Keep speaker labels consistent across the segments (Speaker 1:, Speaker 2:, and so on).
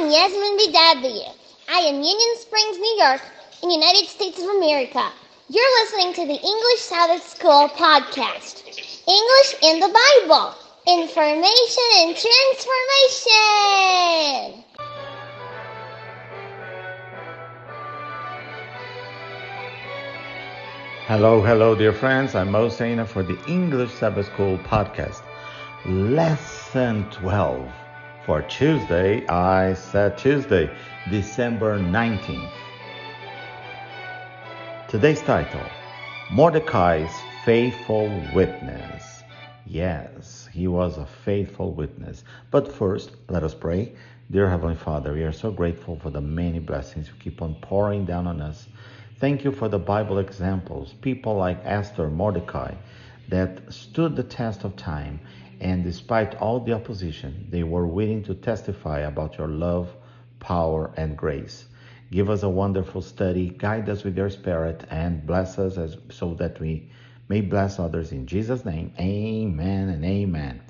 Speaker 1: I'm Yasmin BW. I am Union Springs, New York, in the United States of America. You're listening to the English Sabbath School podcast. English in the Bible. Information and transformation.
Speaker 2: Hello, hello, dear friends. I'm Mo Saina for the English Sabbath School podcast. Lesson 12 for Tuesday. I said Tuesday, December 19th. Today's title Mordecai's Faithful Witness. Yes, he was a faithful witness. But first, let us pray. Dear Heavenly Father, we are so grateful for the many blessings you keep on pouring down on us. Thank you for the Bible examples, people like Esther, Mordecai, that stood the test of time, and despite all the opposition, they were willing to testify about your love, power, and grace. Give us a wonderful study, guide us with your spirit, and bless us as, so that we may bless others. In Jesus' name, amen and amen.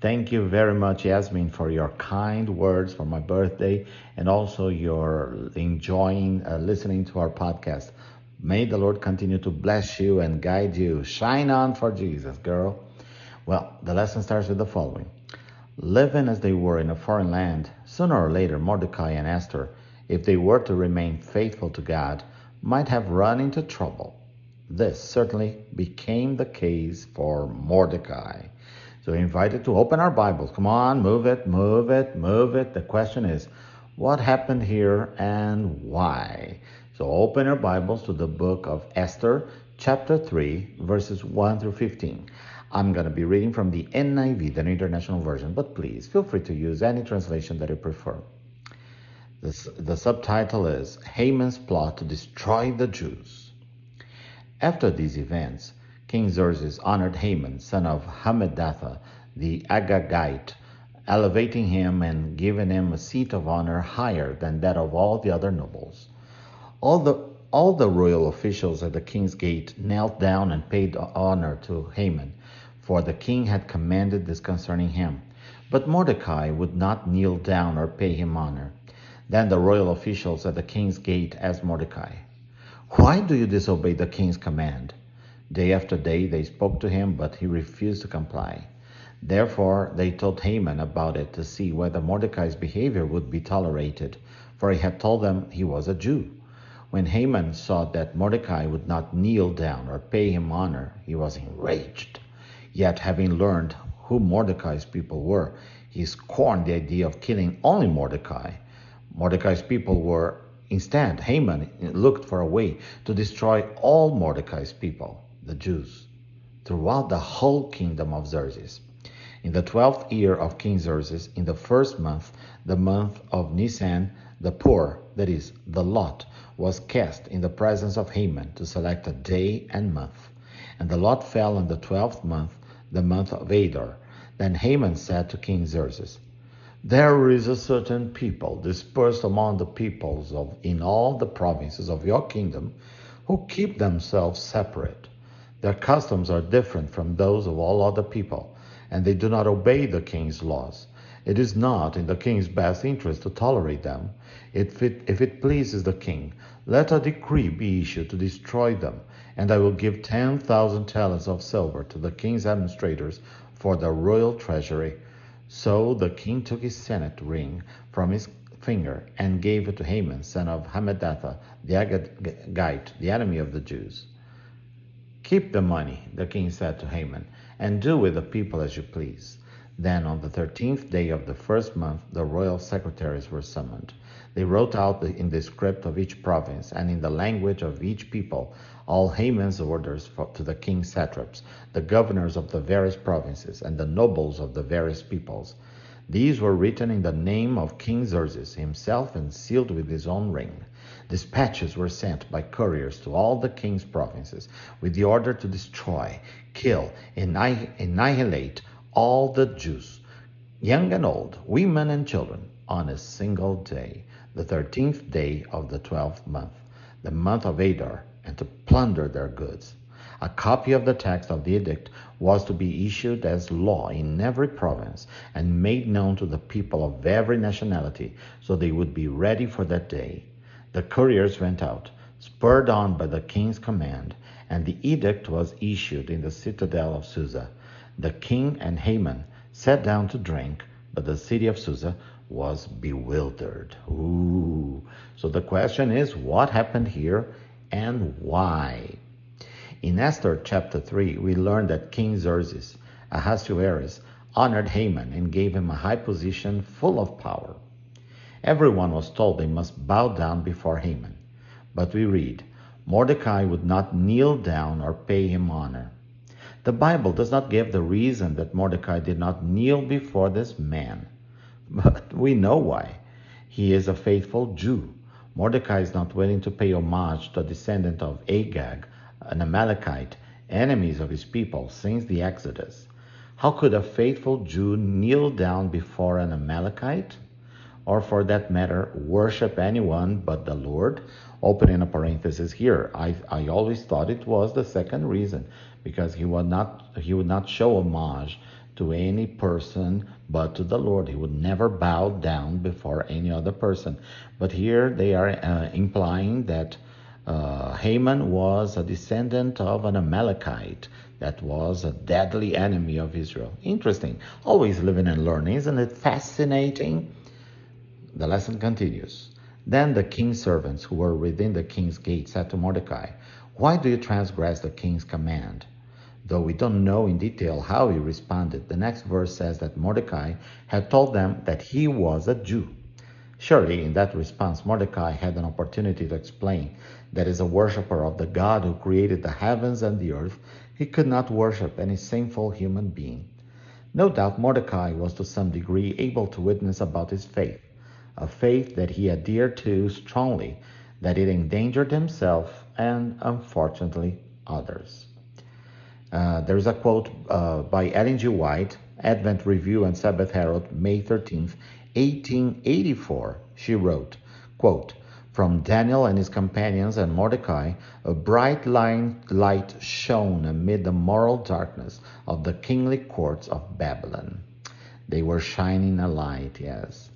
Speaker 2: Thank you very much, Yasmin, for your kind words for my birthday and also your enjoying uh, listening to our podcast. May the Lord continue to bless you and guide you. Shine on for Jesus, girl. Well, the lesson starts with the following Living as they were in a foreign land, sooner or later, Mordecai and Esther, if they were to remain faithful to God, might have run into trouble. This certainly became the case for Mordecai. So we invited to open our Bibles. Come on, move it, move it, move it. The question is, what happened here and why? So open your Bibles to the book of Esther, chapter 3, verses 1 through 15. I'm going to be reading from the NIV, the New International Version, but please feel free to use any translation that you prefer. The, the subtitle is Haman's Plot to Destroy the Jews. After these events, King Xerxes honored Haman, son of Hammedatha, the Agagite, elevating him and giving him a seat of honor higher than that of all the other nobles. All the all the royal officials at the king's gate knelt down and paid honor to Haman, for the king had commanded this concerning him. But Mordecai would not kneel down or pay him honor. Then the royal officials at the king's gate asked Mordecai, Why do you disobey the king's command? Day after day they spoke to him, but he refused to comply. Therefore they told Haman about it to see whether Mordecai's behavior would be tolerated, for he had told them he was a Jew. When Haman saw that Mordecai would not kneel down or pay him honor, he was enraged. Yet, having learned who Mordecai's people were, he scorned the idea of killing only Mordecai. Mordecai's people were instead, Haman looked for a way to destroy all Mordecai's people the Jews, throughout the whole kingdom of Xerxes. In the twelfth year of King Xerxes, in the first month, the month of Nisan, the pur, that is, the lot, was cast in the presence of Haman to select a day and month. And the lot fell on the twelfth month, the month of Adar. Then Haman said to King Xerxes, There is a certain people dispersed among the peoples of in all the provinces of your kingdom who keep themselves separate their customs are different from those of all other people, and they do not obey the king's laws. It is not in the king's best interest to tolerate them. If it, if it pleases the king, let a decree be issued to destroy them, and I will give 10,000 talents of silver to the king's administrators for the royal treasury. So the king took his signet ring from his finger and gave it to Haman, son of Hammedatha, the Agagite, the enemy of the Jews. Keep the money, the king said to Haman, and do with the people as you please. Then, on the thirteenth day of the first month, the royal secretaries were summoned. They wrote out in the script of each province and in the language of each people all Haman's orders for, to the king's satraps, the governors of the various provinces, and the nobles of the various peoples. These were written in the name of King Xerxes himself and sealed with his own ring. Dispatches were sent by couriers to all the king's provinces with the order to destroy, kill, annihilate all the Jews, young and old, women and children, on a single day, the thirteenth day of the twelfth month, the month of Adar, and to plunder their goods. A copy of the text of the edict was to be issued as law in every province and made known to the people of every nationality so they would be ready for that day. The couriers went out, spurred on by the king's command, and the edict was issued in the citadel of Susa. The king and Haman sat down to drink, but the city of Susa was bewildered. Ooh. So the question is what happened here and why? In Esther chapter 3, we learn that King Xerxes, Ahasuerus, honored Haman and gave him a high position full of power. Everyone was told they must bow down before Haman. But we read, Mordecai would not kneel down or pay him honor. The Bible does not give the reason that Mordecai did not kneel before this man. But we know why. He is a faithful Jew. Mordecai is not willing to pay homage to a descendant of Agag, an Amalekite, enemies of his people since the Exodus. How could a faithful Jew kneel down before an Amalekite? Or for that matter, worship anyone but the Lord? Opening a parenthesis here, I, I always thought it was the second reason, because he would not he would not show homage to any person but to the Lord. He would never bow down before any other person. But here they are uh, implying that uh, Haman was a descendant of an Amalekite that was a deadly enemy of Israel. Interesting. Always living and learning. Isn't it fascinating? The lesson continues. Then the king's servants who were within the king's gate said to Mordecai, Why do you transgress the king's command? Though we don't know in detail how he responded, the next verse says that Mordecai had told them that he was a Jew. Surely, in that response, Mordecai had an opportunity to explain that as a worshiper of the God who created the heavens and the earth, he could not worship any sinful human being. No doubt Mordecai was to some degree able to witness about his faith, a faith that he adhered to strongly, that it endangered himself and, unfortunately, others. Uh, there is a quote uh, by Ellen G. White, Advent Review and Sabbath Herald, May 13th, 1884. She wrote, quote, From Daniel and his companions and Mordecai, a bright light shone amid the moral darkness of the kingly courts of Babylon. They were shining a light, yes.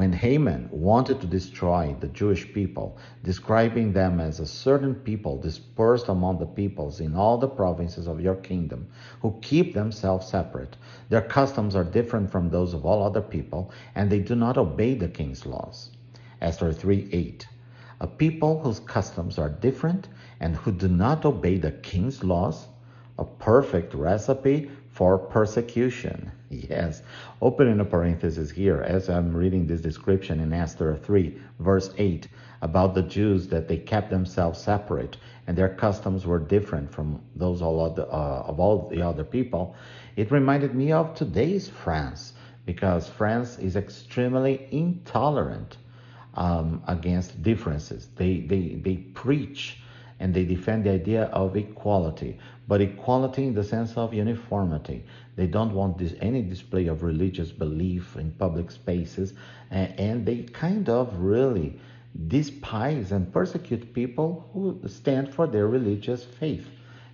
Speaker 2: When Haman wanted to destroy the Jewish people, describing them as a certain people dispersed among the peoples in all the provinces of your kingdom, who keep themselves separate, their customs are different from those of all other people, and they do not obey the king's laws. Esther 3 8. A people whose customs are different and who do not obey the king's laws, a perfect recipe for persecution. Yes. Opening a parenthesis here, as I'm reading this description in Esther 3, verse 8, about the Jews that they kept themselves separate and their customs were different from those all other, uh, of all the other people, it reminded me of today's France, because France is extremely intolerant um, against differences. They, they, they preach and they defend the idea of equality, but equality in the sense of uniformity. They don't want this, any display of religious belief in public spaces, and, and they kind of really despise and persecute people who stand for their religious faith.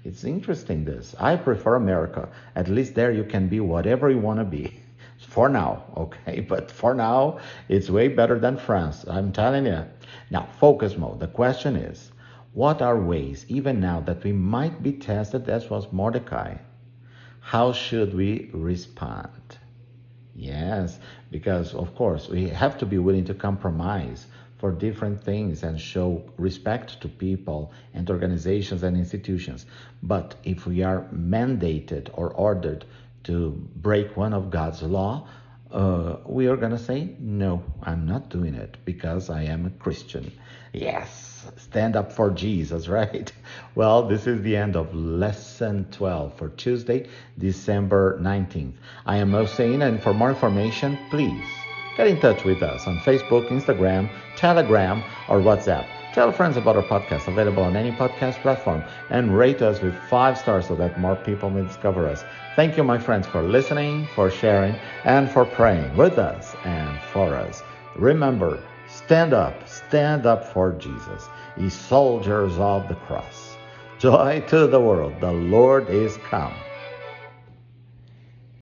Speaker 2: It's interesting this. I prefer America. At least there you can be whatever you want to be. For now, okay? But for now, it's way better than France. I'm telling you. Now, focus mode. The question is what are ways, even now, that we might be tested as was Mordecai? How should we respond? Yes, because of course we have to be willing to compromise for different things and show respect to people and organizations and institutions. But if we are mandated or ordered to break one of God's law, uh, we are to say, no, I'm not doing it because I am a Christian. Yes, stand up for Jesus, right? Well, this is the end of lesson 12 for Tuesday, December 19th. I am Hossein, and for more information, please get in touch with us on Facebook, Instagram, Telegram, or WhatsApp. Tell friends about our podcast, available on any podcast platform, and rate us with five stars so that more people may discover us. Thank you, my friends, for listening, for sharing, and for praying with us and for us. Remember, stand up, stand up for Jesus, ye soldiers of the cross. Joy to the world. The Lord is come.